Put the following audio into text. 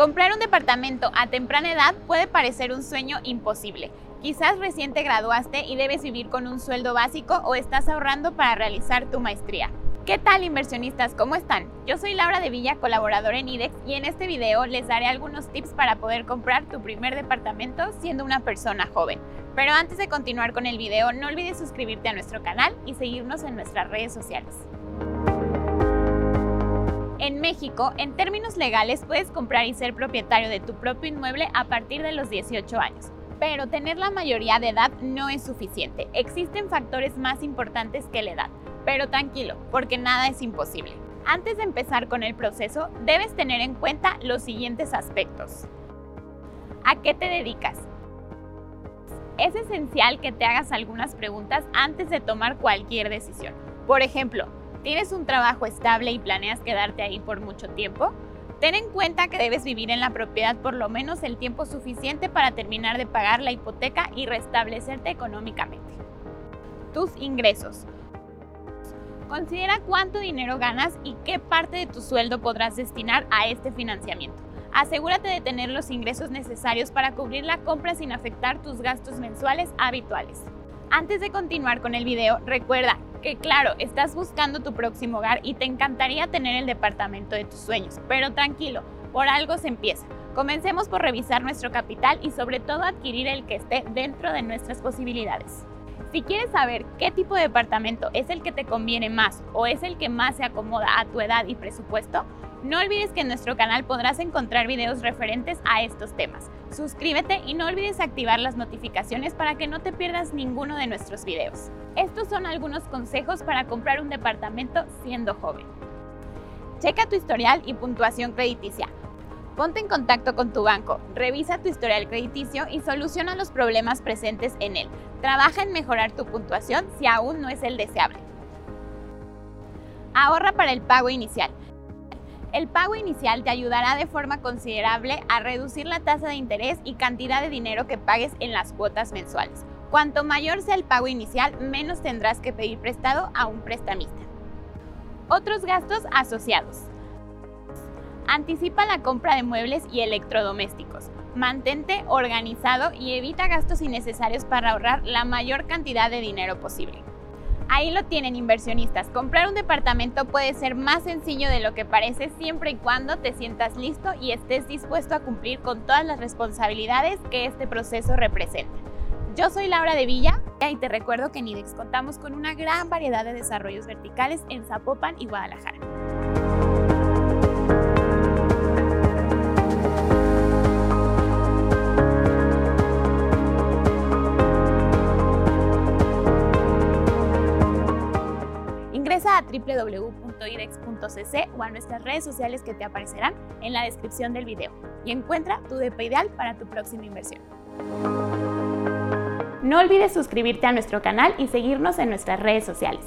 Comprar un departamento a temprana edad puede parecer un sueño imposible. Quizás recién te graduaste y debes vivir con un sueldo básico o estás ahorrando para realizar tu maestría. ¿Qué tal inversionistas? ¿Cómo están? Yo soy Laura de Villa, colaboradora en IDEX y en este video les daré algunos tips para poder comprar tu primer departamento siendo una persona joven. Pero antes de continuar con el video, no olvides suscribirte a nuestro canal y seguirnos en nuestras redes sociales. En México, en términos legales, puedes comprar y ser propietario de tu propio inmueble a partir de los 18 años. Pero tener la mayoría de edad no es suficiente. Existen factores más importantes que la edad. Pero tranquilo, porque nada es imposible. Antes de empezar con el proceso, debes tener en cuenta los siguientes aspectos. ¿A qué te dedicas? Es esencial que te hagas algunas preguntas antes de tomar cualquier decisión. Por ejemplo, ¿Tienes un trabajo estable y planeas quedarte ahí por mucho tiempo? Ten en cuenta que debes vivir en la propiedad por lo menos el tiempo suficiente para terminar de pagar la hipoteca y restablecerte económicamente. Tus ingresos. Considera cuánto dinero ganas y qué parte de tu sueldo podrás destinar a este financiamiento. Asegúrate de tener los ingresos necesarios para cubrir la compra sin afectar tus gastos mensuales habituales. Antes de continuar con el video, recuerda que claro, estás buscando tu próximo hogar y te encantaría tener el departamento de tus sueños, pero tranquilo, por algo se empieza. Comencemos por revisar nuestro capital y sobre todo adquirir el que esté dentro de nuestras posibilidades. Si quieres saber qué tipo de departamento es el que te conviene más o es el que más se acomoda a tu edad y presupuesto, no olvides que en nuestro canal podrás encontrar videos referentes a estos temas. Suscríbete y no olvides activar las notificaciones para que no te pierdas ninguno de nuestros videos. Estos son algunos consejos para comprar un departamento siendo joven. Checa tu historial y puntuación crediticia. Ponte en contacto con tu banco, revisa tu historial crediticio y soluciona los problemas presentes en él. Trabaja en mejorar tu puntuación si aún no es el deseable. Ahorra para el pago inicial. El pago inicial te ayudará de forma considerable a reducir la tasa de interés y cantidad de dinero que pagues en las cuotas mensuales. Cuanto mayor sea el pago inicial, menos tendrás que pedir prestado a un prestamista. Otros gastos asociados. Anticipa la compra de muebles y electrodomésticos. Mantente organizado y evita gastos innecesarios para ahorrar la mayor cantidad de dinero posible. Ahí lo tienen inversionistas. Comprar un departamento puede ser más sencillo de lo que parece siempre y cuando te sientas listo y estés dispuesto a cumplir con todas las responsabilidades que este proceso representa. Yo soy Laura de Villa y te recuerdo que en IDEX contamos con una gran variedad de desarrollos verticales en Zapopan y Guadalajara. A www.idex.cc o a nuestras redes sociales que te aparecerán en la descripción del video y encuentra tu DP ideal para tu próxima inversión. No olvides suscribirte a nuestro canal y seguirnos en nuestras redes sociales.